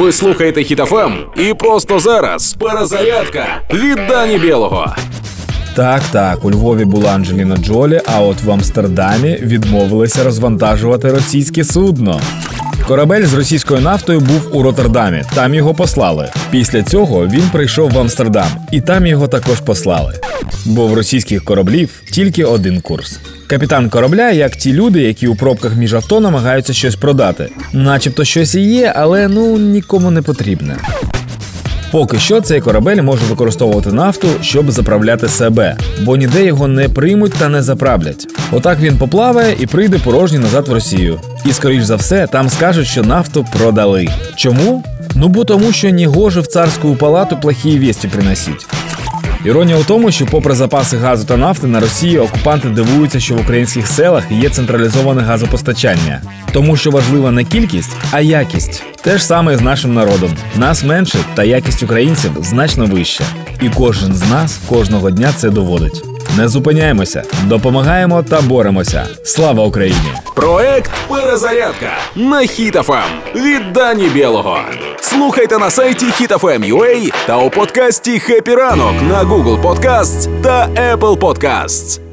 Ви слухаєте Хітофем і просто зараз перезарядка від Дані Білого. Так, так, у Львові була Анджеліна Джолі, а от в Амстердамі відмовилися розвантажувати російське судно. Корабель з російською нафтою був у Роттердамі. Там його послали. Після цього він прийшов в Амстердам, і там його також послали. Бо в російських кораблів тільки один курс. Капітан корабля, як ті люди, які у пробках між авто намагаються щось продати. Начебто щось і є, але ну нікому не потрібне. Поки що цей корабель може використовувати нафту, щоб заправляти себе, бо ніде його не приймуть та не заправлять. Отак він поплаває і прийде порожній назад в Росію. І скоріш за все, там скажуть, що нафту продали. Чому? Ну бо тому, що не гоже в царську палату плохі вісті приносить. Іронія у тому, що, попри запаси газу та нафти, на Росії окупанти дивуються, що в українських селах є централізоване газопостачання, тому що важлива не кількість, а якість. Те ж саме з нашим народом. Нас менше, та якість українців значно вища. І кожен з нас кожного дня це доводить. Не зупиняємося, допомагаємо та боремося. Слава Україні! Проект Перезарядка на Хітофем від Дані Білого. Слухайте на сайті HitFM.ua та у подкасті «Хеппі ранок» на Google Podcasts та Apple Podcasts.